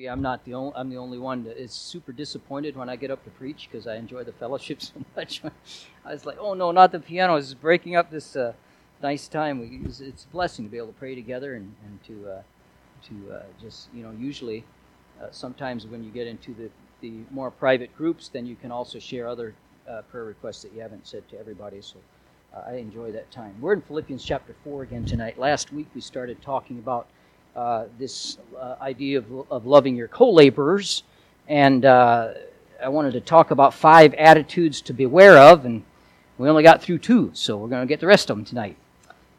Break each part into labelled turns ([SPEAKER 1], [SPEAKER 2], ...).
[SPEAKER 1] maybe I'm not the only I'm the only one that is super disappointed when I get up to preach because I enjoy the fellowship so much. I was like, oh no, not the piano! It's breaking up this uh, nice time. We, it's, it's, a blessing to be able to pray together and and to uh, to uh, just you know usually uh, sometimes when you get into the the more private groups, then you can also share other uh, prayer requests that you haven't said to everybody. So. Uh, I enjoy that time. We're in Philippians chapter 4 again tonight. Last week we started talking about uh, this uh, idea of, of loving your co laborers. And uh, I wanted to talk about five attitudes to beware of, and we only got through two, so we're going to get the rest of them tonight.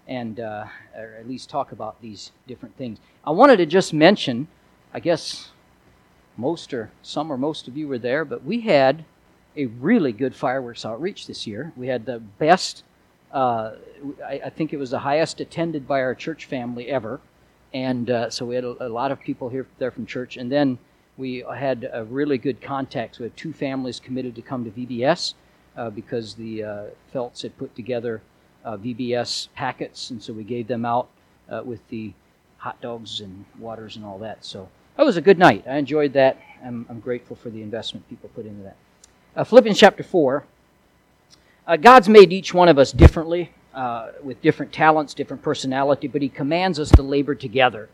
[SPEAKER 1] And uh, or at least talk about these different things. I wanted to just mention, I guess most or some or most of you were there, but we had a really good fireworks outreach this year. We had the best, uh, I, I, think it was the highest attended by our church family ever and uh, so we had a, a, lot of people here there from church. And then we had a really good contact. We had two families committed to come to vbs uh, because the uh, felts had put together uh, vbs packets. And so we gave them out uh, with the hot dogs and waters and all that. So that was a good night. I enjoyed that. I'm, I'm grateful for the investment people put into that. Uh, philippians chapter 4 god's made each one of us differently uh, with different talents, different personality, but He commands us to labor together.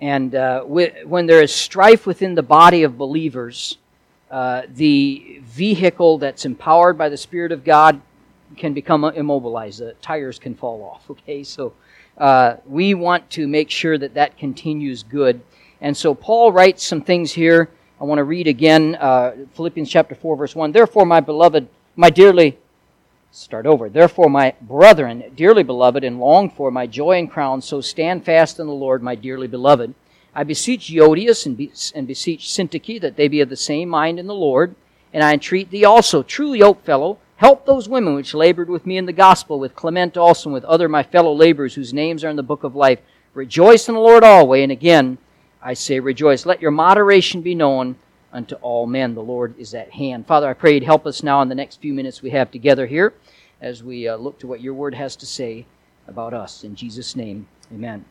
[SPEAKER 1] And uh, when there is strife within the body of believers, uh, the vehicle that's empowered by the Spirit of God can become immobilized. The tires can fall off. Okay, so uh, we want to make sure that that continues good. And so Paul writes some things here. I want to read again uh, Philippians chapter 4, verse 1. Therefore, my beloved, my dearly Start over. Therefore, my brethren, dearly beloved and longed for, my joy and crown, so stand fast in the Lord, my dearly beloved. I beseech Euodias and, be, and beseech Syntyche that they be of the same mind in the Lord. And I entreat thee also, truly, true yokefellow, help those women which labored with me in the gospel, with Clement also, and with other my fellow laborers whose names are in the book of life. Rejoice in the Lord always. And again, I say rejoice. Let your moderation be known unto all men. The Lord is at hand. Father, I pray you'd help us now in the next few minutes we have together here as we uh, look to what your word has to say about us. In Jesus' name, amen.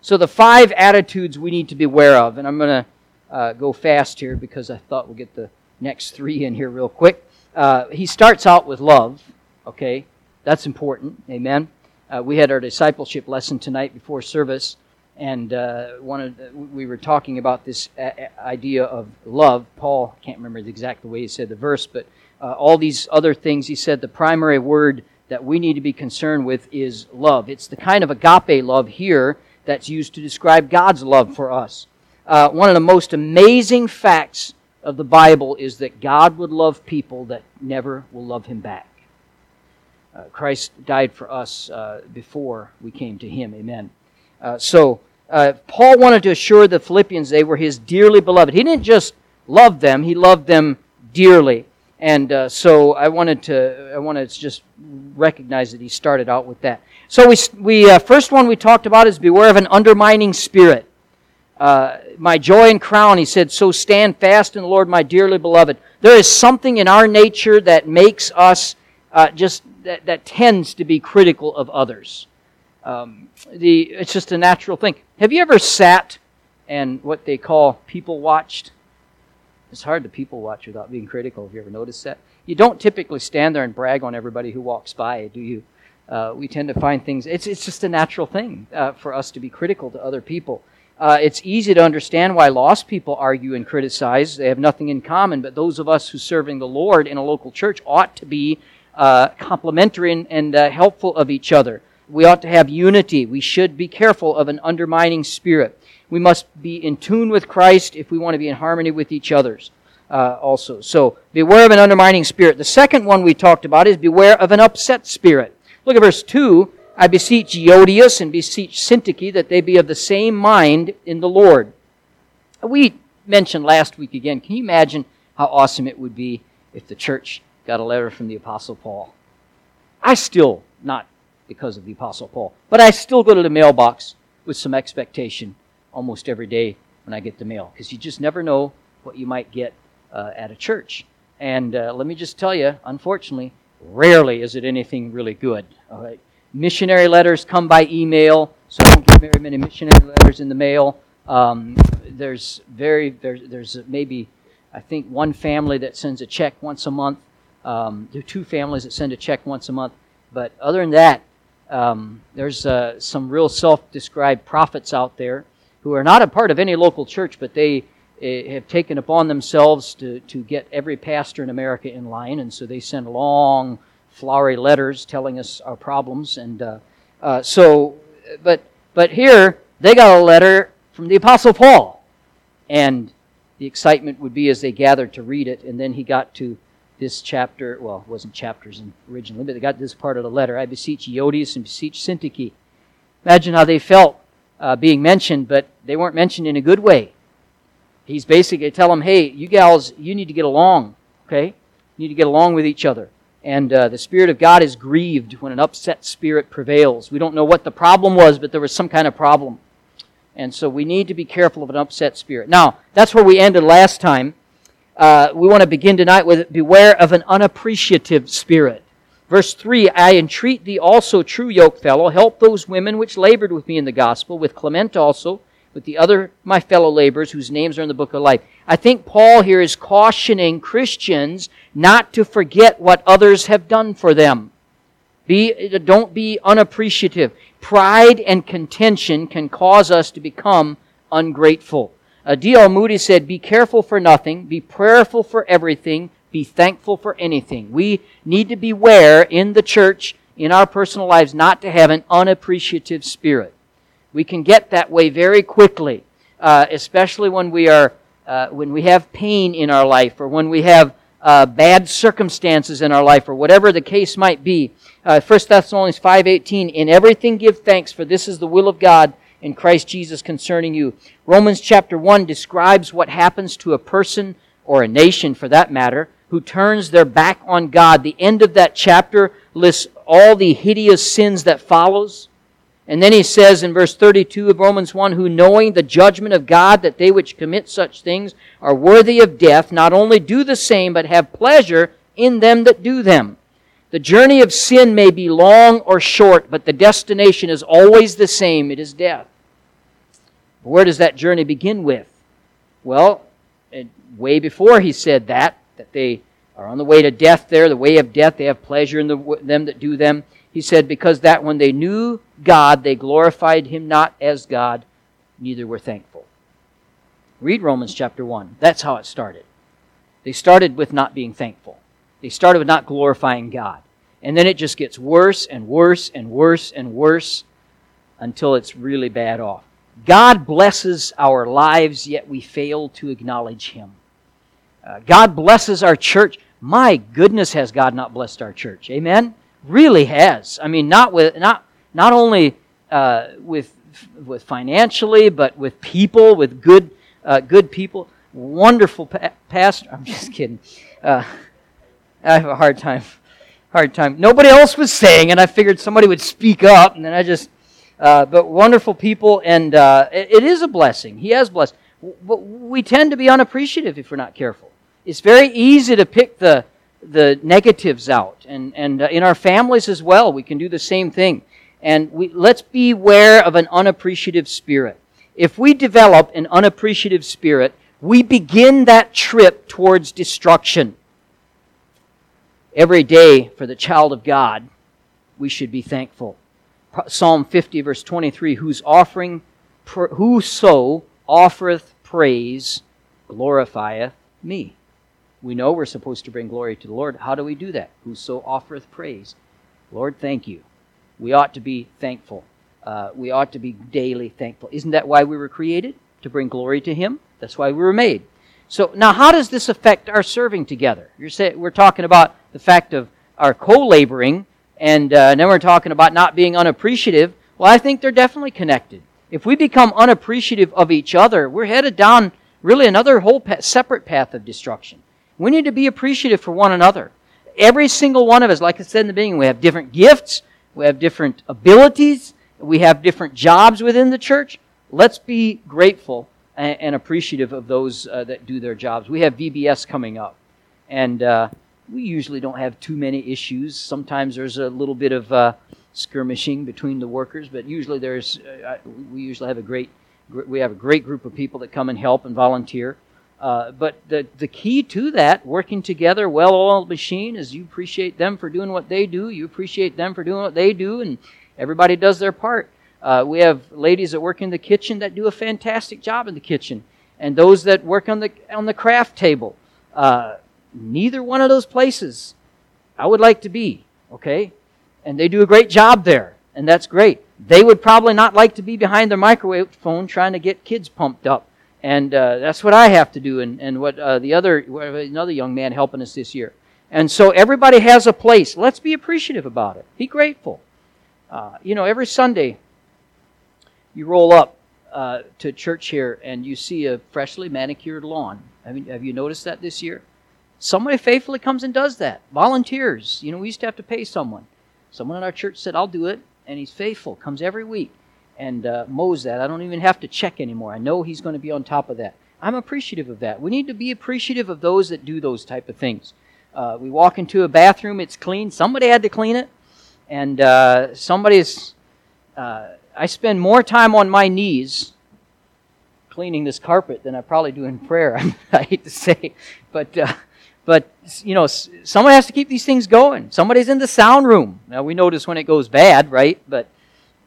[SPEAKER 1] So, the five attitudes we need to be aware of, and I'm going to uh, go fast here because I thought we'll get the next three in here real quick. Uh, he starts out with love, okay? That's important, amen. Uh, we had our discipleship lesson tonight before service and uh, one of we were talking about this idea of love. Paul can't remember the exact way he said the verse, but uh, all these other things he said. The primary word that we need to be concerned with is love. It's the kind of agape love here that's used to describe God's love for us. Uh, one of the most amazing facts of the Bible is that God would love people that never will love Him back. Uh, Christ died for us uh, before we came to Him. Amen. Uh, so uh, Paul wanted to assure the Philippians they were his dearly beloved. He didn't just love them, he loved them dearly. And uh, so I wanted to I wanted to just recognize that he started out with that. So we we uh, first one we talked about is beware of an undermining spirit. Uh, my joy and crown, he said, so stand fast in the Lord, my dearly beloved. There is something in our nature that makes us uh, just that, that tends to be critical of others. Um, the, it's just a natural thing. Have you ever sat and what they call people watched? It's hard to people watch without being critical. Have you ever noticed that? You don't typically stand there and brag on everybody who walks by, do you? Uh, we tend to find things, it's, it's just a natural thing uh, for us to be critical to other people. Uh, it's easy to understand why lost people argue and criticize. They have nothing in common, but those of us who are serving the Lord in a local church ought to be uh, complimentary and, and uh, helpful of each other. We ought to have unity. We should be careful of an undermining spirit. We must be in tune with Christ if we want to be in harmony with each other's uh, also. So beware of an undermining spirit. The second one we talked about is beware of an upset spirit. Look at verse 2. I beseech Euodias and beseech Syntyche that they be of the same mind in the Lord. We mentioned last week again, can you imagine how awesome it would be if the church got a letter from the Apostle Paul? I still not because of the Apostle Paul. But I still go to the mailbox with some expectation almost every day when I get the mail because you just never know what you might get uh, at a church. And uh, let me just tell you, unfortunately, rarely is it anything really good. All right? Missionary letters come by email, so I don't get very many missionary letters in the mail. Um, there's very there's there's maybe I think one family that sends a check once a month. Um, there are two families that send a check once a month. But other than that, um, there's uh, some real self-described prophets out there who are not a part of any local church, but they uh, have taken upon themselves to, to get every pastor in America in line, and so they send long, flowery letters telling us our problems. And uh, uh, so, but but here they got a letter from the Apostle Paul, and the excitement would be as they gathered to read it, and then he got to this chapter. Well, it wasn't chapters originally, but they got this part of the letter. I beseech Euodias and beseech Syntyche. Imagine how they felt uh, being mentioned, but they weren't mentioned in a good way. He's basically tell them, hey, you gals, you need to get along, okay? You need to get along with each other. And uh, the Spirit of God is grieved when an upset spirit prevails. We don't know what the problem was, but there was some kind of problem. And so we need to be careful of an upset spirit. Now, that's where we ended last time. Uh, we want to begin tonight with beware of an unappreciative spirit. Verse 3 I entreat thee also, true yoke fellow, help those women which labored with me in the gospel, with Clement also, with the other my fellow laborers whose names are in the book of life. I think Paul here is cautioning Christians not to forget what others have done for them. Be, don't be unappreciative. Pride and contention can cause us to become ungrateful. Uh, D.L. Moody said, Be careful for nothing, be prayerful for everything, be thankful for anything. We need to beware in the church, in our personal lives, not to have an unappreciative spirit. We can get that way very quickly, uh, especially when we are uh, when we have pain in our life or when we have uh, bad circumstances in our life or whatever the case might be. Uh, 1 Thessalonians 5.18, In everything give thanks, for this is the will of God in Christ Jesus concerning you. Romans chapter 1 describes what happens to a person, or a nation for that matter, who turns their back on God. The end of that chapter lists all the hideous sins that follows. And then he says in verse 32 of Romans 1, who knowing the judgment of God that they which commit such things are worthy of death, not only do the same, but have pleasure in them that do them. The journey of sin may be long or short, but the destination is always the same. It is death. Where does that journey begin with? Well, eh, way before he said that, that they are on the way to death there, the way of death, they have pleasure in the, them that do them. He said, Because that when they knew God, they glorified him not as God, neither were thankful. Read Romans chapter 1. That's how it started. They started with not being thankful, they started with not glorifying God. And then it just gets worse and worse and worse and worse until it's really bad off. God blesses our lives, yet we fail to acknowledge Him. Uh, God blesses our church. My goodness, has God not blessed our church? Amen really has. I mean, not with not not only uh, with with financially, but with people, with good uh, good people. Wonderful pa- pastor. I'm just kidding. I have a hard time. Hard time. Nobody else was saying, and I figured somebody would speak up, and then I just. Uh, but wonderful people, and uh, it, it is a blessing. He has blessed. But we tend to be unappreciative if we're not careful. It's very easy to pick the the negatives out. And, and uh, in our families as well, we can do the same thing. And we, let's beware of an unappreciative spirit. If we develop an unappreciative spirit, we begin that trip towards destruction. Every day for the child of God, we should be thankful. Psalm 50, verse 23 Whose offering, whoso offereth praise, glorifieth me. We know we're supposed to bring glory to the Lord. How do we do that? Whoso offereth praise. Lord, thank you. We ought to be thankful. Uh, we ought to be daily thankful. Isn't that why we were created? To bring glory to Him? That's why we were made. So now, how does this affect our serving together? Say, we're talking about the fact of our co-laboring, and uh, then we're talking about not being unappreciative. Well, I think they're definitely connected. If we become unappreciative of each other, we're headed down really another whole pa- separate path of destruction. We need to be appreciative for one another. Every single one of us, like I said in the beginning, we have different gifts, we have different abilities, we have different jobs within the church. Let's be grateful and, appreciative of those uh, that do their jobs. We have VBS coming up, and uh, we usually don't have too many issues. Sometimes there's a little bit of uh, skirmishing between the workers, but usually there's uh, we usually have a great We have a great group of people that come and help and volunteer. Uh, but the, the key to that, working together, well oiled machine, is you appreciate them for doing what they do, you appreciate them for doing what they do, and everybody does their part. Uh, we have ladies that work in the kitchen that do a fantastic job in the kitchen, and those that work on the on the craft table. Uh, neither one of those places I would like to be. Okay, and they do a great job there, and that's great. They would probably not like to be behind their microwave phone trying to get kids pumped up, and uh, that's what I have to do, and and what uh, the other another young man helping us this year. And so everybody has a place. Let's be appreciative about it. Be grateful. Uh, you know, every Sunday you roll up uh, to church here and you see a freshly manicured lawn. I mean, have you noticed that this year? Somebody faithfully comes and does that. Volunteers. You know, we used to have to pay someone. Someone in our church said, I'll do it. And he's faithful, comes every week and uh, mows that. I don't even have to check anymore. I know he's going to be on top of that. I'm appreciative of that. We need to be appreciative of those that do those type of things. Uh, we walk into a bathroom, it's clean. Somebody had to clean it. And uh, somebody's. I spend more time on my knees cleaning this carpet than I probably do in prayer. I hate to say, but uh, but you know, someone has to keep these things going. Somebody's in the sound room. Now we notice when it goes bad, right? But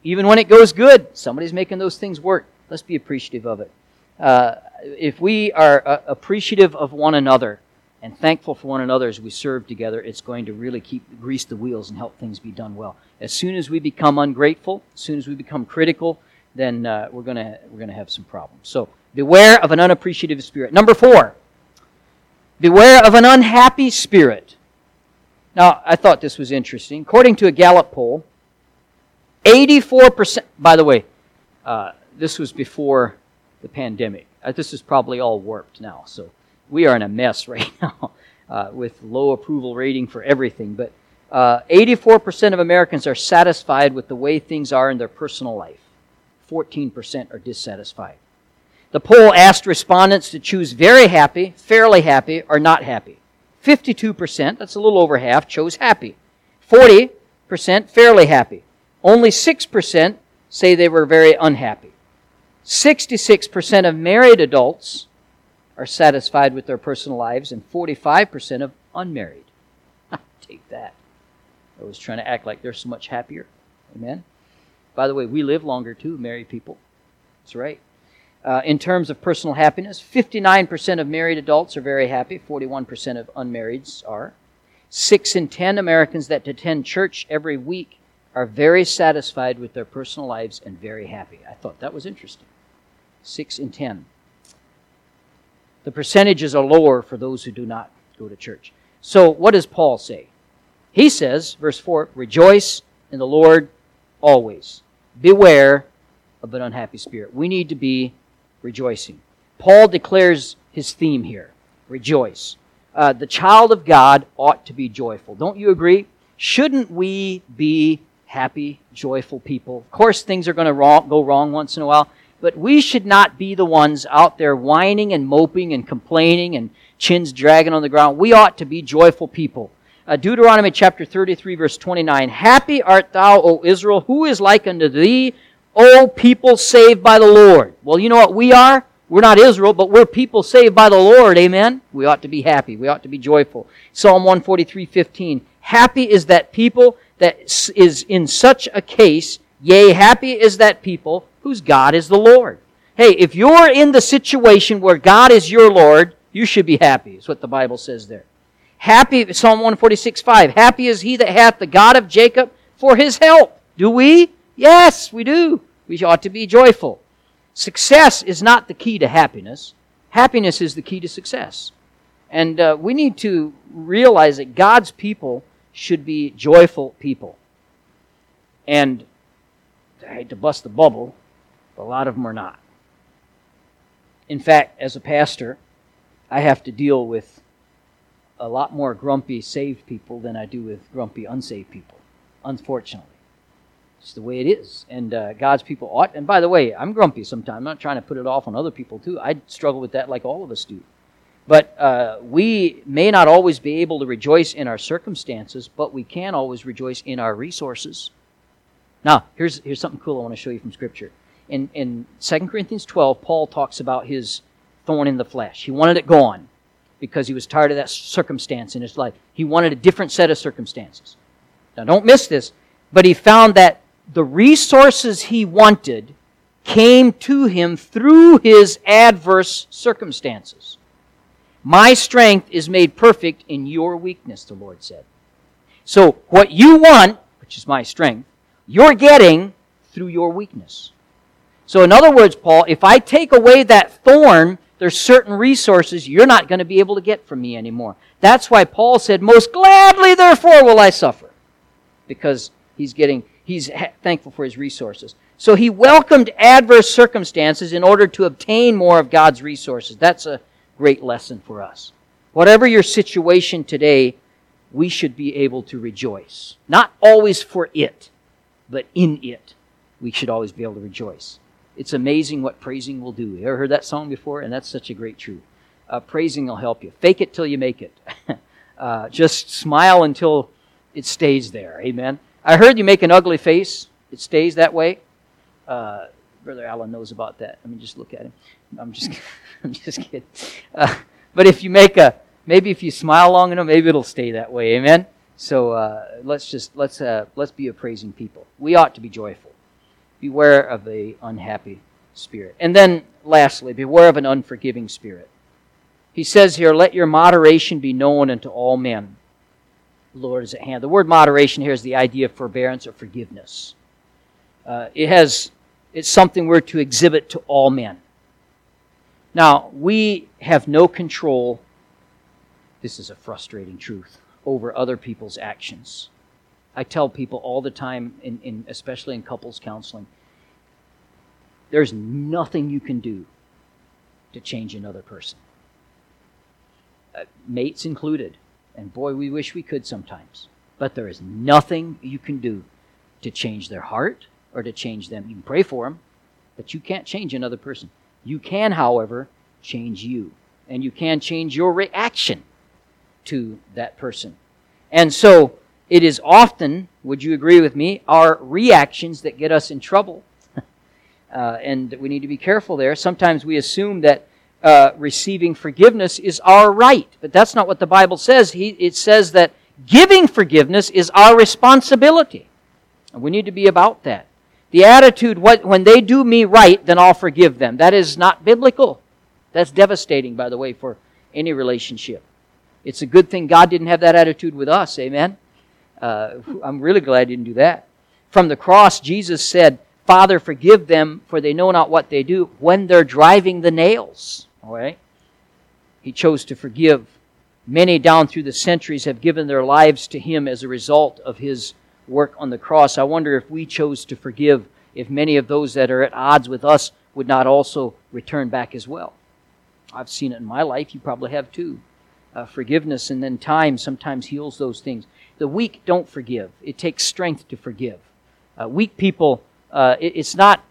[SPEAKER 1] even when it goes good, somebody's making those things work. Let's be appreciative of it. Uh, if we are uh, appreciative of one another and thankful for one another as we serve together, it's going to really keep grease the wheels and help things be done well. As soon as we become ungrateful, as soon as we become critical, then uh, we're going we're gonna have some problems. So beware of an unappreciative spirit. Number four, beware of an unhappy spirit. Now, I thought this was interesting. According to a Gallup poll, 84%, by the way, uh, this was before the pandemic. Uh, this is probably all warped now, so we are in a mess right now uh, with low approval rating for everything. But 84% uh, of Americans are satisfied with the way things are in their personal life. 14% are dissatisfied. The poll asked respondents to choose very happy, fairly happy, or not happy. 52%, that's a little over half, chose happy. 40% fairly happy. Only 6% say they were very unhappy. 66% of married adults are satisfied with their personal lives, and 45% of unmarried. Take that. I was trying to act like they're so much happier. Amen. By the way, we live longer too, married people. That's right. Uh, in terms of personal happiness, 59% of married adults are very happy, 41% of unmarrieds are. Six in 10 Americans that attend church every week are very satisfied with their personal lives and very happy. I thought that was interesting. Six in 10. The percentages are lower for those who do not go to church. So, what does Paul say? He says, verse 4, rejoice in the Lord always. Beware of an unhappy spirit. We need to be rejoicing. Paul declares his theme here rejoice. Uh, the child of God ought to be joyful. Don't you agree? Shouldn't we be happy, joyful people? Of course, things are going to go wrong once in a while, but we should not be the ones out there whining and moping and complaining and chins dragging on the ground. We ought to be joyful people. Uh, Deuteronomy chapter 33, verse 29. Happy art thou, O Israel, who is like unto thee, O people saved by the Lord. Well, you know what we are? We're not Israel, but we're people saved by the Lord. Amen? We ought to be happy. We ought to be joyful. Psalm 143, 15. Happy is that people that is in such a case, yea, happy is that people whose God is the Lord. Hey, if you're in the situation where God is your Lord, you should be happy, is what the Bible says there. Happy, Psalm 146, 5. Happy is he that hath the God of Jacob for his help. Do we? Yes, we do. We ought to be joyful. Success is not the key to happiness. Happiness is the key to success. And uh, we need to realize that God's people should be joyful people. And I hate to bust the bubble, but a lot of them are not. In fact, as a pastor, I have to deal with a lot more grumpy saved people than I do with grumpy unsaved people, unfortunately. It's the way it is. And uh, God's people ought, and by the way, I'm grumpy sometimes. I'm not trying to put it off on other people too. I struggle with that like all of us do. But uh, we may not always be able to rejoice in our circumstances, but we can always rejoice in our resources. Now, here's, here's something cool I want to show you from Scripture. In, in 2 Corinthians 12, Paul talks about his thorn in the flesh. He wanted it gone because he was tired of that circumstance in his life. He wanted a different set of circumstances. Now, don't miss this, but he found that the resources he wanted came to him through his adverse circumstances. My strength is made perfect in your weakness, the Lord said. So, what you want, which is my strength, you're getting through your weakness. So, in other words, Paul, if I take away that thorn, there's certain resources you're not going to be able to get from me anymore. That's why Paul said, Most gladly, therefore, will I suffer. Because he's getting, he's thankful for his resources. So he welcomed adverse circumstances in order to obtain more of God's resources. That's a great lesson for us. Whatever your situation today, we should be able to rejoice. Not always for it, but in it. We should always be able to rejoice. It's amazing what praising will do. You ever heard that song before? And that's such a great truth. Uh, praising will help you. Fake it till you make it. uh, just smile until it stays there. Amen. I heard you make an ugly face. It stays that way. Uh, Brother Allen knows about that. Let me just look at him. I'm just, I'm just kidding. Uh, but if you make a, maybe if you smile long enough, maybe it'll stay that way. Amen. So uh, let's just let's uh, let's be a praising people. We ought to be joyful. Beware of the unhappy spirit. And then lastly, beware of an unforgiving spirit. He says here, "Let your moderation be known unto all men." The Lord is at hand. The word moderation here is the idea of forbearance or forgiveness. Uh, it has it's something we're to exhibit to all men. Now, we have no control, this is a frustrating truth, over other people's actions. I tell people all the time, in, in, especially in couples counseling, there's nothing you can do to change another person, uh, mates included. And boy, we wish we could sometimes. But there is nothing you can do to change their heart or to change them. You can pray for them, but you can't change another person. You can, however, change you. And you can change your reaction to that person. And so it is often, would you agree with me, our reactions that get us in trouble. uh, and we need to be careful there. Sometimes we assume that uh, receiving forgiveness is our right, but that's not what the Bible says. He, it says that giving forgiveness is our responsibility. And we need to be about that. The attitude, what, when they do me right, then I'll forgive them. That is not biblical. That's devastating, by the way, for any relationship. It's a good thing God didn't have that attitude with us. Amen. Uh, I'm really glad you didn't do that. From the cross, Jesus said, Father, forgive them, for they know not what they do when they're driving the nails. All right? He chose to forgive. Many down through the centuries have given their lives to Him as a result of His work on the cross. I wonder if we chose to forgive, if many of those that are at odds with us would not also return back as well. I've seen it in my life. You probably have too. Uh, forgiveness and then time sometimes heals those things. The weak don't forgive. It takes strength to forgive. Uh, weak people, uh, it, it's not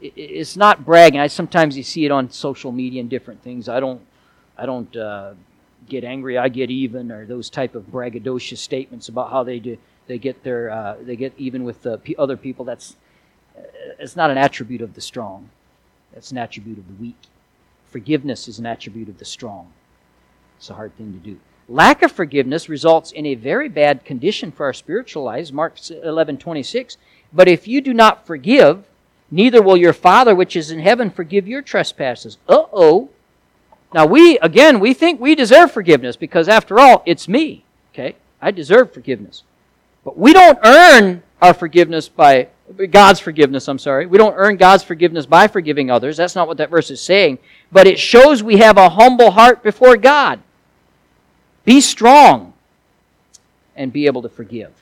[SPEAKER 1] it, it's not bragging. I sometimes you see it on social media and different things. I don't I don't uh, get angry. I get even, or those type of braggadocious statements about how they do they get their uh, they get even with other people. That's uh, it's not an attribute of the strong. That's an attribute of the weak. Forgiveness is an attribute of the strong. It's a hard thing to do. Lack of forgiveness results in a very bad condition for our spiritual lives. Mark 11, 26. But if you do not forgive, neither will your Father which is in heaven forgive your trespasses. Uh oh. Now we, again, we think we deserve forgiveness because after all, it's me. Okay? I deserve forgiveness. But we don't earn our forgiveness by God's forgiveness, I'm sorry. We don't earn God's forgiveness by forgiving others. That's not what that verse is saying. But it shows we have a humble heart before God. Be strong and be able to forgive.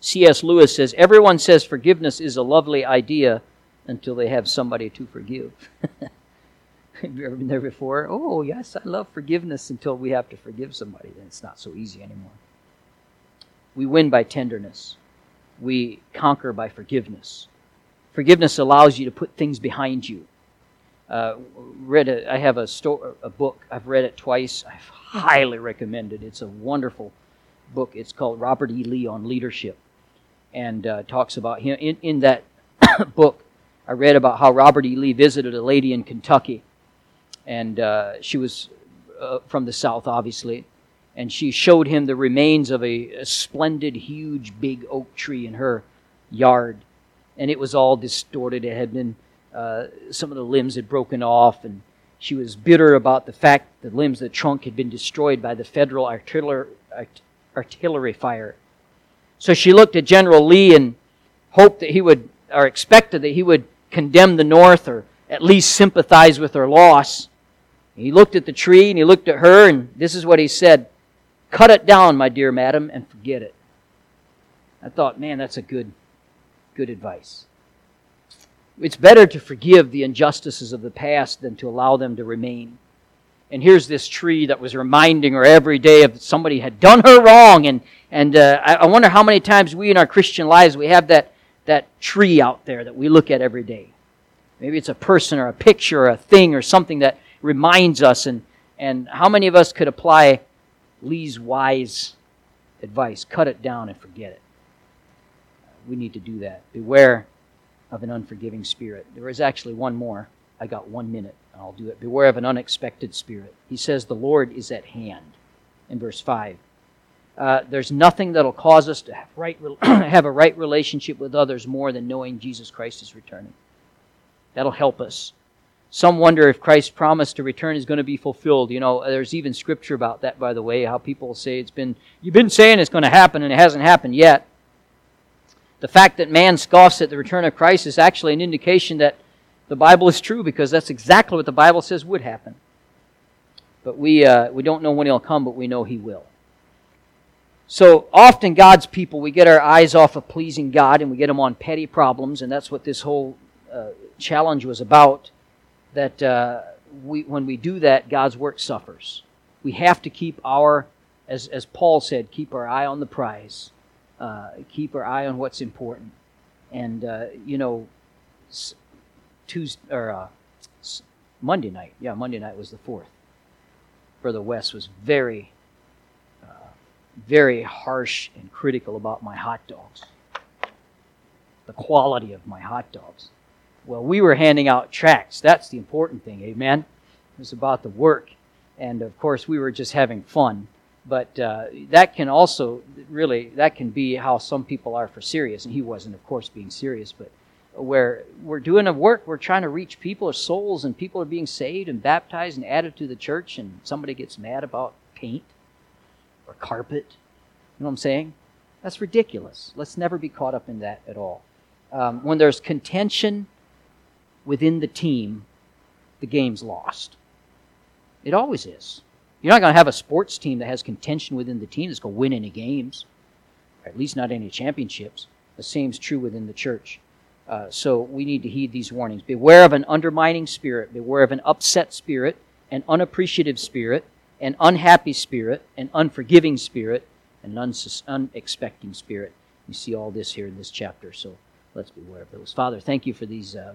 [SPEAKER 1] C.S. Lewis says Everyone says forgiveness is a lovely idea until they have somebody to forgive. have you ever been there before? Oh, yes, I love forgiveness until we have to forgive somebody. Then it's not so easy anymore. We win by tenderness. We conquer by forgiveness. Forgiveness allows you to put things behind you. Uh, read I have a, sto- a book. I've read it twice. I highly recommend it. It's a wonderful book. It's called Robert E. Lee on Leadership, and uh, talks about him. In, in that book, I read about how Robert E. Lee visited a lady in Kentucky, and uh, she was uh, from the South, obviously, and she showed him the remains of a, a splendid, huge, big oak tree in her yard, and it was all distorted. It had been uh, some of the limbs had broken off, and she was bitter about the fact that the limbs of the trunk had been destroyed by the federal artillery, artillery fire. So she looked at General Lee and hoped that he would, or expected that he would condemn the North or at least sympathize with their loss. He looked at the tree and he looked at her, and this is what he said Cut it down, my dear madam, and forget it. I thought, man, that's a good, good advice. It's better to forgive the injustices of the past than to allow them to remain. And here's this tree that was reminding her every day of somebody had done her wrong. And, and uh, I wonder how many times we in our Christian lives we have that, that tree out there that we look at every day. Maybe it's a person or a picture or a thing or something that reminds us. And, and how many of us could apply Lee's wise advice? Cut it down and forget it. We need to do that. Beware of an unforgiving spirit. There is actually one more. I got one minute, and I'll do it. Beware of an unexpected spirit. He says, The Lord is at hand in verse 5. Uh, there's nothing that'll cause us to have, right, have a right relationship with others more than knowing Jesus Christ is returning. That'll help us. Some wonder if Christ's promise to return is going to be fulfilled. You know, there's even scripture about that, by the way, how people say it's been, you've been saying it's going to happen and it hasn't happened yet the fact that man scoffs at the return of Christ is actually an indication that the Bible is true because that's exactly what the Bible says would happen. But we, uh, we don't know when he'll come, but we know he will. So often, God's people, we get our eyes off of pleasing God and we get them on petty problems, and that's what this whole uh, challenge was about. That uh, we, when we do that, God's work suffers. We have to keep our, as, as Paul said, keep our eye on the prize uh, keep our eye on what's important. And uh, you know, Tuesday or uh, Monday night, yeah, Monday night was the fourth. Brother West was very, uh, very harsh and critical about my hot dogs, the quality of my hot dogs. Well, we were handing out tracts. That's the important thing, amen. It was about the work, and of course, we were just having fun but uh, that can also really that can be how some people are for serious. And he wasn't of course being serious but where we're doing a work we're trying to reach people or souls and people are being saved and baptized and added to the church and somebody gets mad about paint or carpet. You know what i'm saying? That's ridiculous. Let's never be caught up in that at all. Um, when there's contention within the team the game's lost. It always is you're not going to have a sports team that has contention within the team that's going to win any games, or at least not any championships. The same is true within the church. Uh, so we need to heed these warnings. Beware of an undermining spirit, beware of an upset spirit, an unappreciative spirit, an unhappy spirit, an unforgiving spirit, an unsus- unexpecting spirit. You see all this here in this chapter, so let's beware of those. Father, thank you for these uh,